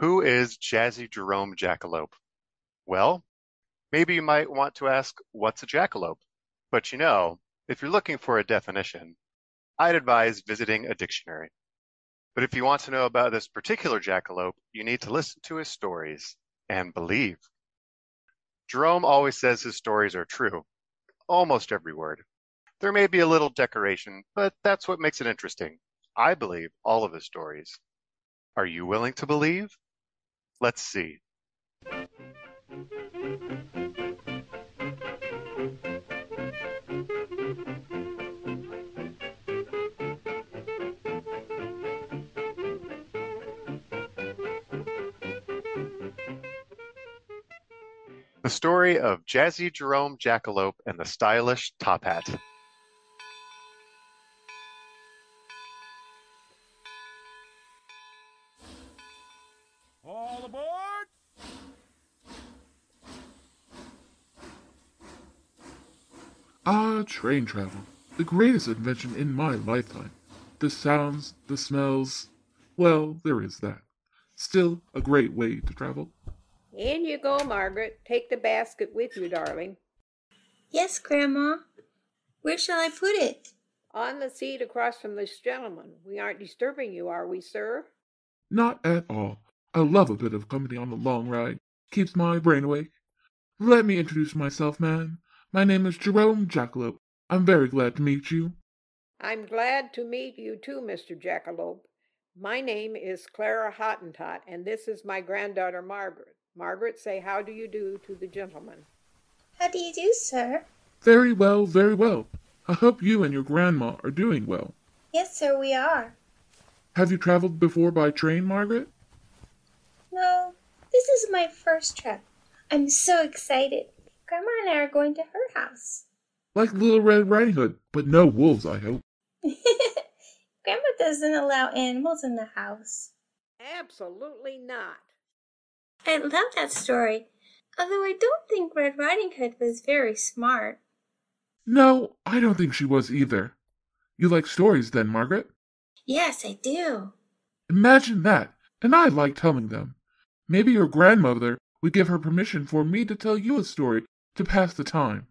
Who is Jazzy Jerome Jackalope? Well, maybe you might want to ask, what's a jackalope? But you know, if you're looking for a definition, I'd advise visiting a dictionary. But if you want to know about this particular jackalope, you need to listen to his stories and believe. Jerome always says his stories are true, almost every word. There may be a little decoration, but that's what makes it interesting. I believe all of his stories. Are you willing to believe? Let's see. The story of Jazzy Jerome Jackalope and the stylish top hat. Train travel. The greatest invention in my lifetime. The sounds, the smells. Well, there is that. Still a great way to travel. In you go, Margaret. Take the basket with you, darling. Yes, Grandma. Where shall I put it? On the seat across from this gentleman. We aren't disturbing you, are we, sir? Not at all. I love a bit of company on the long ride. Keeps my brain awake. Let me introduce myself, man. My name is Jerome Jackalope. I'm very glad to meet you. I'm glad to meet you too, Mr. Jackalope. My name is Clara Hottentot, and this is my granddaughter, Margaret. Margaret, say how do you do to the gentleman. How do you do, sir? Very well, very well. I hope you and your grandma are doing well. Yes, sir, we are. Have you traveled before by train, Margaret? No, this is my first trip. I'm so excited. Grandma and I are going to her house. Like Little Red Riding Hood, but no wolves, I hope. Grandma doesn't allow animals in the house. Absolutely not. I love that story, although I don't think Red Riding Hood was very smart. No, I don't think she was either. You like stories then, Margaret? Yes, I do. Imagine that, and I like telling them. Maybe your grandmother would give her permission for me to tell you a story to pass the time.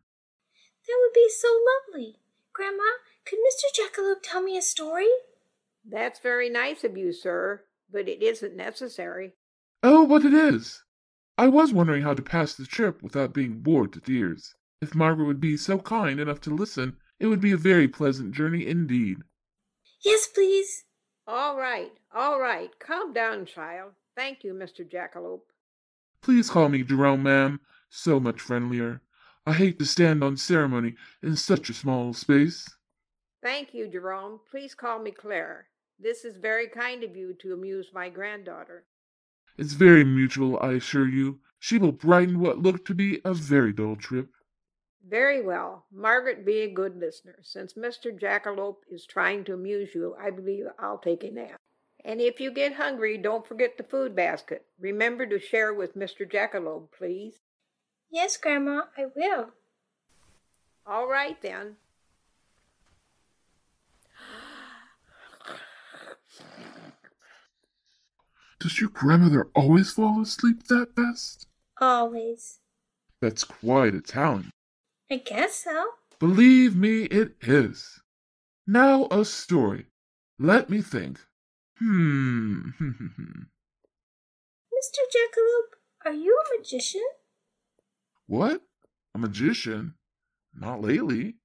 That would be so lovely. Grandma, could Mr. Jackalope tell me a story? That's very nice of you, sir, but it isn't necessary. Oh, but it is. I was wondering how to pass the trip without being bored to tears. If Margaret would be so kind enough to listen, it would be a very pleasant journey indeed. Yes, please. All right, all right. Calm down, child. Thank you, Mr. Jackalope. Please call me Jerome, ma'am. So much friendlier. I hate to stand on ceremony in such a small space. Thank you, Jerome. Please call me Claire. This is very kind of you to amuse my granddaughter. It's very mutual, I assure you. She will brighten what looked to be a very dull trip. Very well. Margaret, be a good listener. Since Mr. Jackalope is trying to amuse you, I believe I'll take a nap. And if you get hungry, don't forget the food basket. Remember to share with Mr. Jackalope, please. Yes, Grandma, I will. All right, then. Does your grandmother always fall asleep that fast? Always. That's quite a talent. I guess so. Believe me, it is. Now a story. Let me think. Hmm. Mr. Jackalope, are you a magician? What? A magician? Not lately.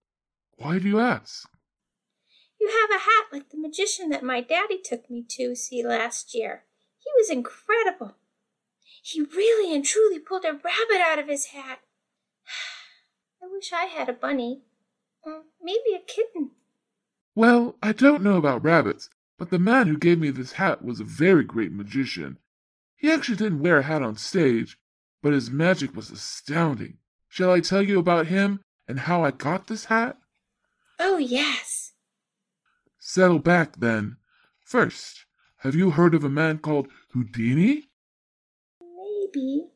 Why do you ask? You have a hat like the magician that my daddy took me to see last year. He was incredible. He really and truly pulled a rabbit out of his hat. I wish I had a bunny. Or maybe a kitten. Well, I don't know about rabbits, but the man who gave me this hat was a very great magician. He actually didn't wear a hat on stage, but his magic was astounding. Shall I tell you about him and how I got this hat? Oh, yes. Settle back then. First, have you heard of a man called Houdini? Maybe.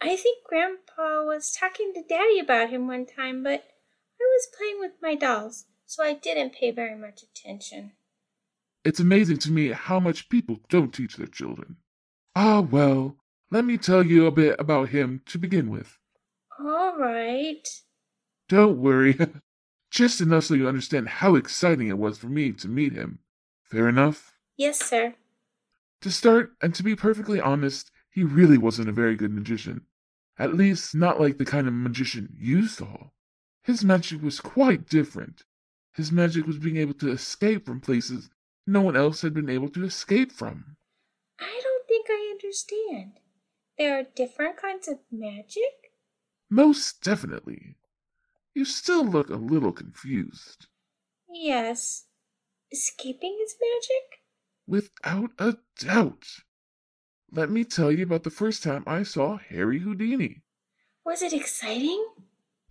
I think Grandpa was talking to Daddy about him one time, but I was playing with my dolls, so I didn't pay very much attention. It's amazing to me how much people don't teach their children. Ah, well, let me tell you a bit about him to begin with. All right. Don't worry, just enough so you understand how exciting it was for me to meet him. Fair enough? Yes, sir. To start, and to be perfectly honest, he really wasn't a very good magician. At least, not like the kind of magician you saw. His magic was quite different. His magic was being able to escape from places no one else had been able to escape from. I don't think I understand. There are different kinds of magic? Most definitely. You still look a little confused. Yes. Escaping is magic? Without a doubt. Let me tell you about the first time I saw Harry Houdini. Was it exciting?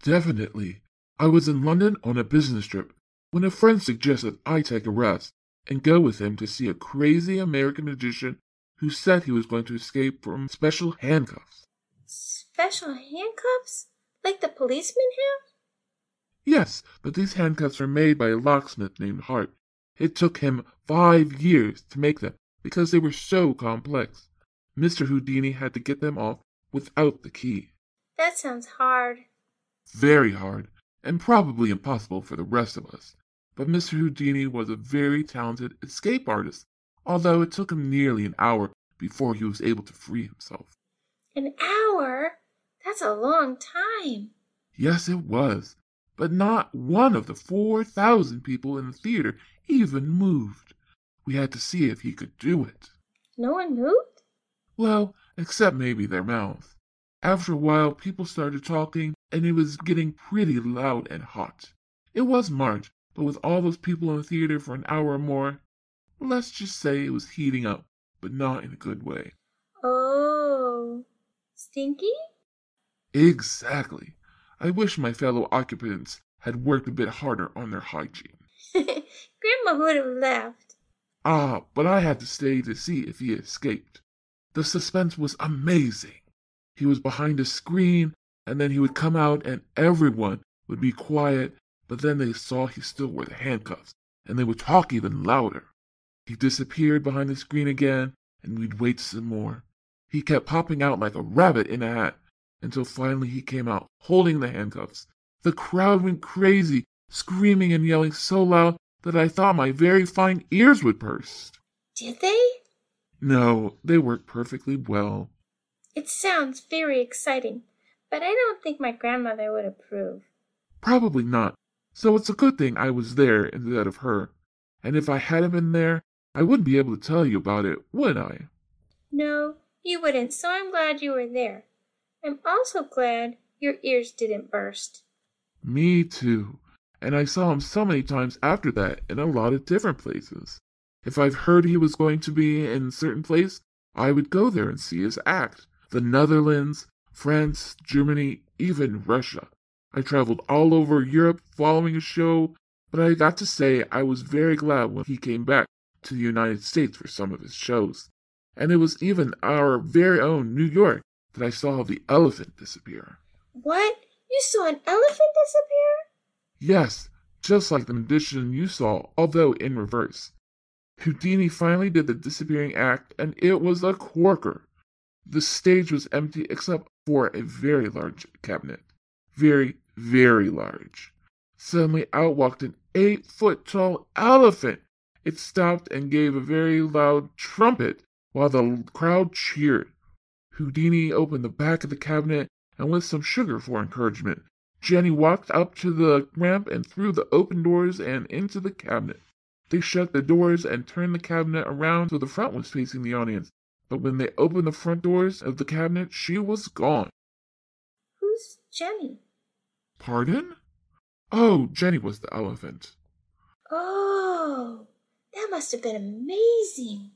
Definitely. I was in London on a business trip when a friend suggested I take a rest and go with him to see a crazy American magician who said he was going to escape from special handcuffs. Special handcuffs? Like the policemen have? Yes, but these handcuffs are made by a locksmith named Hart. It took him five years to make them because they were so complex. Mr. Houdini had to get them off without the key. That sounds hard. Very hard, and probably impossible for the rest of us. But Mr. Houdini was a very talented escape artist, although it took him nearly an hour before he was able to free himself. An hour? That's a long time. Yes, it was. But not one of the 4,000 people in the theater even moved. We had to see if he could do it. No one moved? Well, except maybe their mouths. After a while, people started talking, and it was getting pretty loud and hot. It was March, but with all those people in the theater for an hour or more, let's just say it was heating up, but not in a good way. Oh. Stinky? Exactly. I wish my fellow occupants had worked a bit harder on their hygiene. Grandma would have laughed. Ah, but I had to stay to see if he escaped. The suspense was amazing. He was behind a screen, and then he would come out, and everyone would be quiet, but then they saw he still wore the handcuffs, and they would talk even louder. He disappeared behind the screen again, and we'd wait some more. He kept popping out like a rabbit in a hat, until finally he came out, holding the handcuffs. The crowd went crazy, screaming and yelling so loud that I thought my very fine ears would burst. Did they? No, they worked perfectly well. It sounds very exciting, but I don't think my grandmother would approve. Probably not. So it's a good thing I was there instead of her. And if I hadn't been there, I wouldn't be able to tell you about it, would I? No, you wouldn't, so I'm glad you were there. I'm also glad your ears didn't burst. Me too. And I saw him so many times after that in a lot of different places. If I've heard he was going to be in a certain place, I would go there and see his act. The Netherlands, France, Germany, even Russia. I traveled all over Europe following a show, but I got to say I was very glad when he came back to the United States for some of his shows. And it was even our very own New York that I saw the elephant disappear. What? You saw an elephant disappear? Yes, just like the magician you saw, although in reverse. Houdini finally did the disappearing act, and it was a corker. The stage was empty except for a very large cabinet. Very, very large. Suddenly out walked an eight foot tall elephant. It stopped and gave a very loud trumpet while the crowd cheered. Houdini opened the back of the cabinet and with some sugar for encouragement, Jenny walked up to the ramp and through the open doors and into the cabinet. They shut the doors and turned the cabinet around so the front was facing the audience. But when they opened the front doors of the cabinet, she was gone. Who's Jenny? Pardon? Oh, Jenny was the elephant. Oh, that must have been amazing.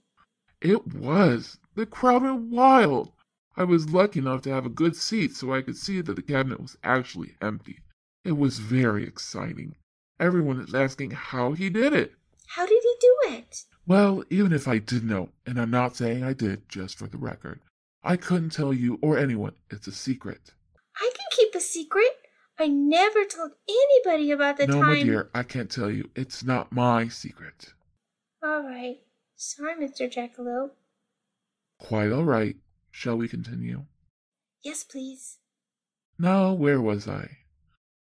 It was. The crowd went wild. I was lucky enough to have a good seat so I could see that the cabinet was actually empty. It was very exciting. Everyone is asking how he did it. How did he do it? Well, even if I did know, and I'm not saying I did, just for the record, I couldn't tell you or anyone. It's a secret. I can keep a secret. I never told anybody about the no, time. my dear, I can't tell you. It's not my secret. All right. Sorry, Mr. Jackalope. Quite all right. Shall we continue? Yes, please. Now, where was I?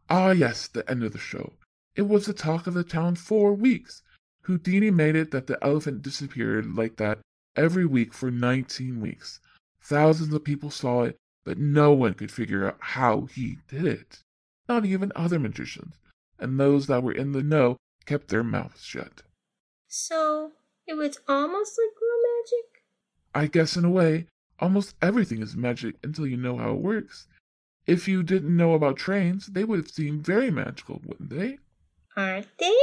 Ah, yes, the end of the show. It was the talk of the town for weeks. Houdini made it that the elephant disappeared like that every week for 19 weeks. Thousands of people saw it, but no one could figure out how he did it. Not even other magicians. And those that were in the know kept their mouths shut. So, it was almost like real magic? I guess in a way, almost everything is magic until you know how it works. If you didn't know about trains, they would seem very magical, wouldn't they? Aren't they?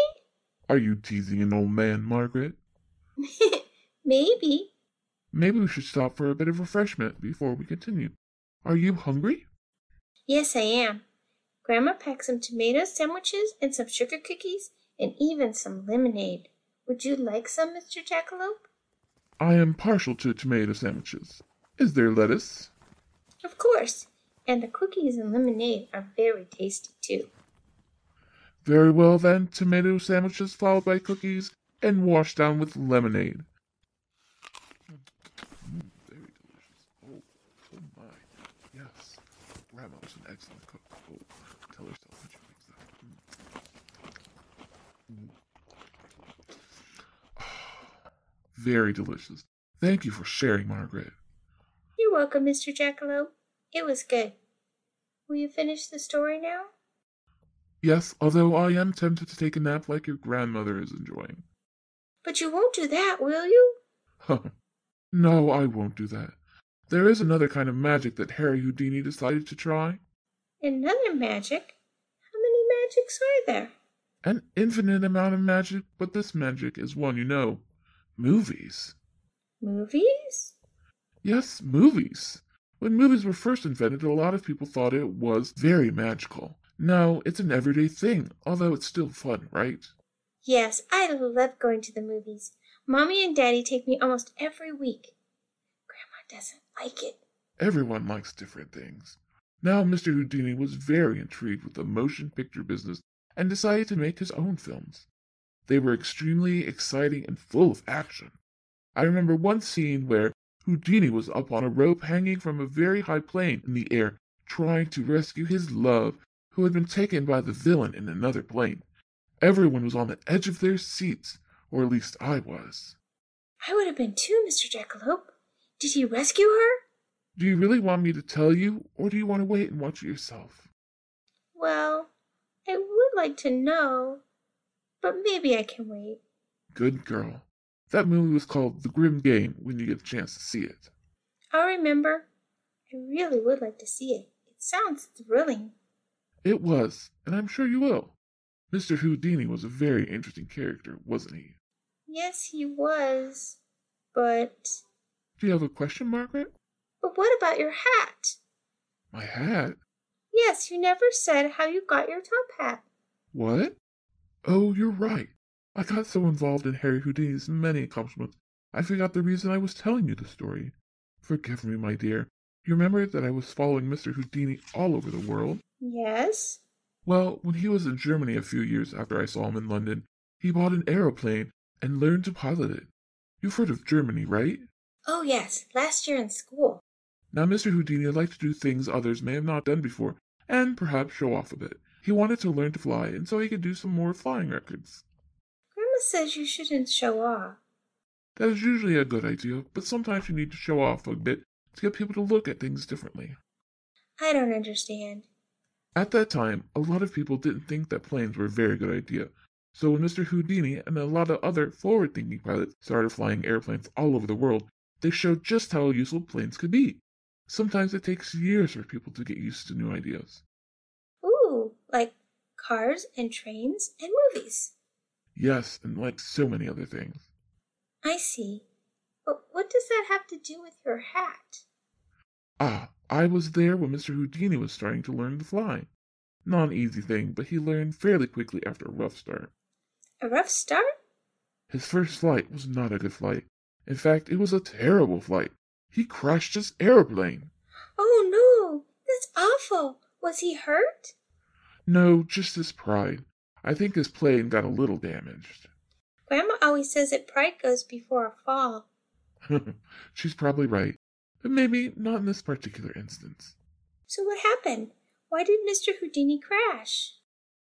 Are you teasing an old man, Margaret? Maybe. Maybe we should stop for a bit of refreshment before we continue. Are you hungry? Yes, I am. Grandma packed some tomato sandwiches and some sugar cookies and even some lemonade. Would you like some, Mr. Jackalope? I am partial to tomato sandwiches. Is there lettuce? Of course. And the cookies and lemonade are very tasty, too. Very well then, tomato sandwiches followed by cookies and washed down with lemonade. Mm, very delicious. Oh, oh my. Yes. Grandma was an excellent cook. Oh, tell herself when she makes that. Mm. Mm. Very delicious. Thank you for sharing, Margaret. You're welcome, Mr. Jackalope. It was good. Will you finish the story now? Yes, although I am tempted to take a nap like your grandmother is enjoying. But you won't do that, will you? no, I won't do that. There is another kind of magic that Harry Houdini decided to try. Another magic? How many magics are there? An infinite amount of magic, but this magic is one you know. Movies. Movies? Yes, movies. When movies were first invented, a lot of people thought it was very magical. Now it's an everyday thing, although it's still fun, right? Yes, I love going to the movies. Mommy and Daddy take me almost every week. Grandma doesn't like it. Everyone likes different things. Now Mr. Houdini was very intrigued with the motion picture business and decided to make his own films. They were extremely exciting and full of action. I remember one scene where Houdini was up on a rope hanging from a very high plane in the air, trying to rescue his love who had been taken by the villain in another plane. Everyone was on the edge of their seats, or at least I was. I would have been too, Mr. Jackalope. Did he rescue her? Do you really want me to tell you, or do you want to wait and watch it yourself? Well, I would like to know, but maybe I can wait. Good girl. That movie was called The Grim Game when you get a chance to see it. I'll remember. I really would like to see it. It sounds thrilling. It was, and I'm sure you will. Mr. Houdini was a very interesting character, wasn't he? Yes, he was. But. Do you have a question, Margaret? But what about your hat? My hat? Yes, you never said how you got your top hat. What? Oh, you're right. I got so involved in Harry Houdini's many accomplishments, I forgot the reason I was telling you the story. Forgive me, my dear. You remember that I was following Mr. Houdini all over the world? Yes. Well, when he was in Germany a few years after I saw him in London, he bought an aeroplane and learned to pilot it. You've heard of Germany, right? Oh, yes, last year in school. Now, Mr. Houdini liked to do things others may have not done before, and perhaps show off a bit. He wanted to learn to fly, and so he could do some more flying records. Grandma says you shouldn't show off. That is usually a good idea, but sometimes you need to show off a bit to get people to look at things differently. I don't understand. At that time, a lot of people didn't think that planes were a very good idea. So when Mr. Houdini and a lot of other forward-thinking pilots started flying airplanes all over the world, they showed just how useful planes could be. Sometimes it takes years for people to get used to new ideas. Like cars and trains and movies. Yes, and like so many other things. I see. But what does that have to do with your hat? Ah, I was there when Mr. Houdini was starting to learn to fly. Not an easy thing, but he learned fairly quickly after a rough start. A rough start? His first flight was not a good flight. In fact, it was a terrible flight. He crashed his aeroplane. Oh no, that's awful. Was he hurt? No, just his pride. I think his plane got a little damaged. Grandma always says that pride goes before a fall. She's probably right, but maybe not in this particular instance. So what happened? Why did Mr. Houdini crash?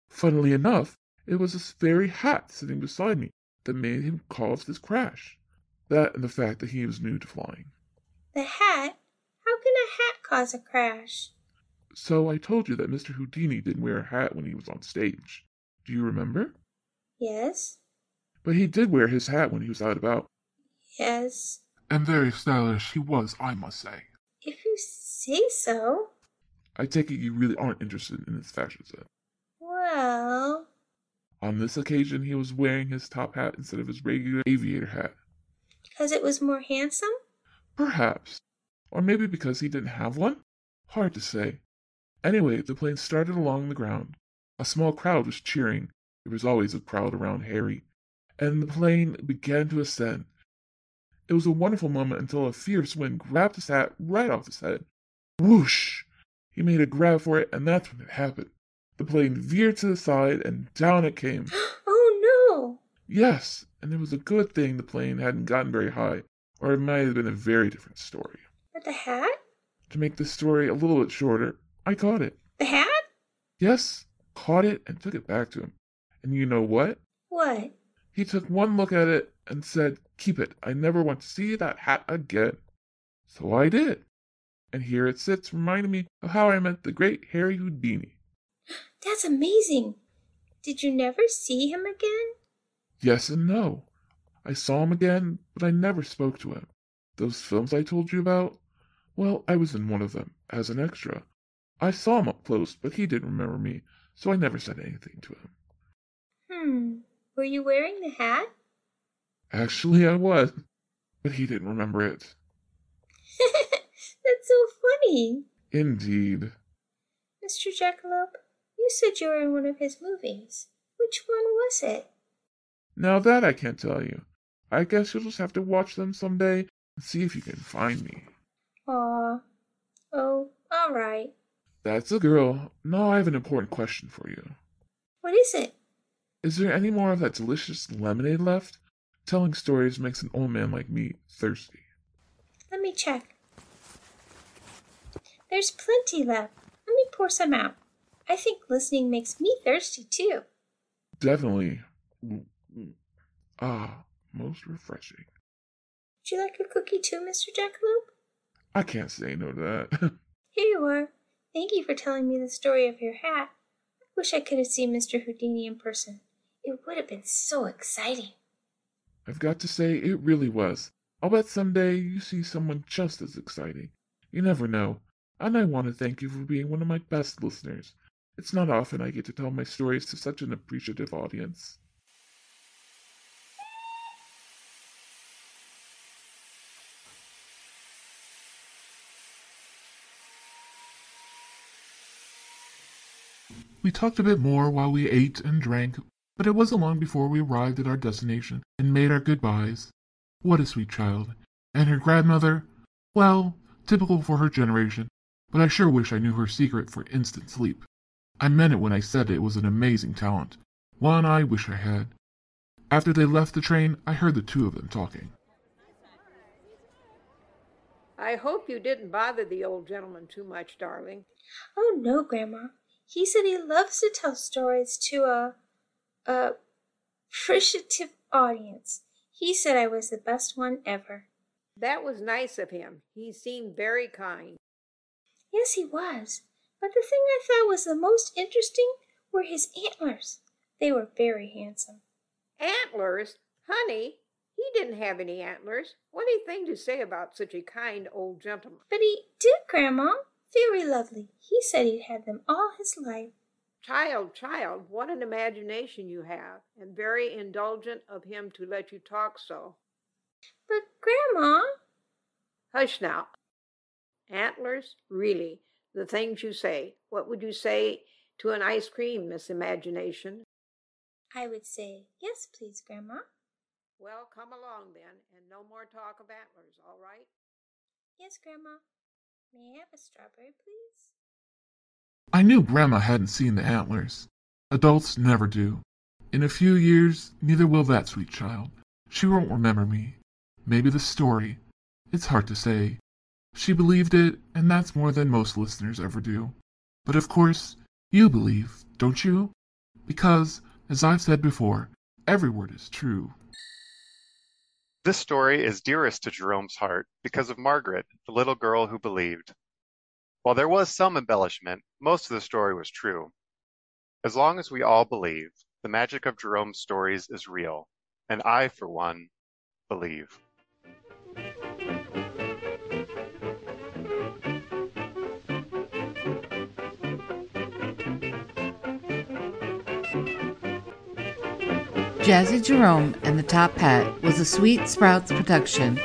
Funnily enough, it was this very hat sitting beside me that made him cause this crash. That and the fact that he was new to flying. The hat? How can a hat cause a crash? So I told you that Mr. Houdini didn't wear a hat when he was on stage. Do you remember? Yes. But he did wear his hat when he was out about. Yes. And very stylish he was, I must say. If you say so. I take it you really aren't interested in his fashion sense. Well. On this occasion, he was wearing his top hat instead of his regular aviator hat. Because it was more handsome? Perhaps. Or maybe because he didn't have one? Hard to say. Anyway, the plane started along the ground. A small crowd was cheering. There was always a crowd around Harry. And the plane began to ascend. It was a wonderful moment until a fierce wind grabbed his hat right off his head. Whoosh! He made a grab for it, and that's when it happened. The plane veered to the side, and down it came. oh no! Yes, and it was a good thing the plane hadn't gotten very high, or it might have been a very different story. But the hat? To make the story a little bit shorter, I caught it. The hat? Yes, caught it and took it back to him. And you know what? What? He took one look at it and said, Keep it. I never want to see that hat again. So I did. And here it sits, reminding me of how I met the great Harry Houdini. That's amazing. Did you never see him again? Yes and no. I saw him again, but I never spoke to him. Those films I told you about? Well, I was in one of them, as an extra. I saw him up close, but he didn't remember me, so I never said anything to him. Hmm. Were you wearing the hat? Actually, I was, but he didn't remember it. That's so funny. Indeed. Mr. Jackalope, you said you were in one of his movies. Which one was it? Now that I can't tell you. I guess you'll just have to watch them someday and see if you can find me. Aw. Oh, all right. That's a girl. Now I have an important question for you. What is it? Is there any more of that delicious lemonade left? Telling stories makes an old man like me thirsty. Let me check. There's plenty left. Let me pour some out. I think listening makes me thirsty too. Definitely. Ah, most refreshing. Would you like a cookie too, Mr. Jackalope? I can't say no to that. Here you are. Thank you for telling me the story of your hat. I wish I could have seen Mr. Houdini in person. It would have been so exciting. I've got to say, it really was. I'll bet someday you see someone just as exciting. You never know. And I want to thank you for being one of my best listeners. It's not often I get to tell my stories to such an appreciative audience. We talked a bit more while we ate and drank, but it wasn't long before we arrived at our destination and made our goodbyes. What a sweet child. And her grandmother? Well, typical for her generation, but I sure wish I knew her secret for instant sleep. I meant it when I said it was an amazing talent. One I wish I had. After they left the train, I heard the two of them talking. I hope you didn't bother the old gentleman too much, darling. Oh, no, Grandma. He said he loves to tell stories to a, a appreciative audience. He said I was the best one ever. That was nice of him. He seemed very kind. Yes, he was. But the thing I thought was the most interesting were his antlers. They were very handsome. Antlers? Honey, he didn't have any antlers. What anything to say about such a kind old gentleman? But he did, Grandma. Very lovely. He said he'd had them all his life. Child, child, what an imagination you have, and very indulgent of him to let you talk so. But, Grandma. Hush now. Antlers? Really, the things you say. What would you say to an ice cream, Miss Imagination? I would say, Yes, please, Grandma. Well, come along then, and no more talk of antlers, all right? Yes, Grandma. May I have a strawberry, please? I knew Grandma hadn't seen the antlers. Adults never do. In a few years, neither will that sweet child. She won't remember me. Maybe the story, It's hard to say. She believed it, and that's more than most listeners ever do. But of course, you believe, don't you? Because, as I've said before, every word is true. This story is dearest to Jerome's heart because of Margaret, the little girl who believed. While there was some embellishment, most of the story was true. As long as we all believe, the magic of Jerome's stories is real, and I, for one, believe. Jazzy Jerome and the Top Hat was a Sweet Sprouts production.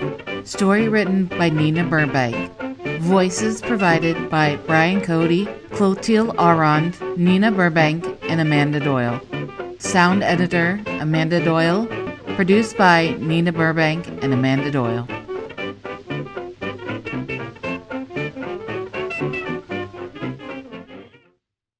Story written by Nina Burbank. Voices provided by Brian Cody, Clotilde Arond, Nina Burbank, and Amanda Doyle. Sound editor Amanda Doyle. Produced by Nina Burbank and Amanda Doyle.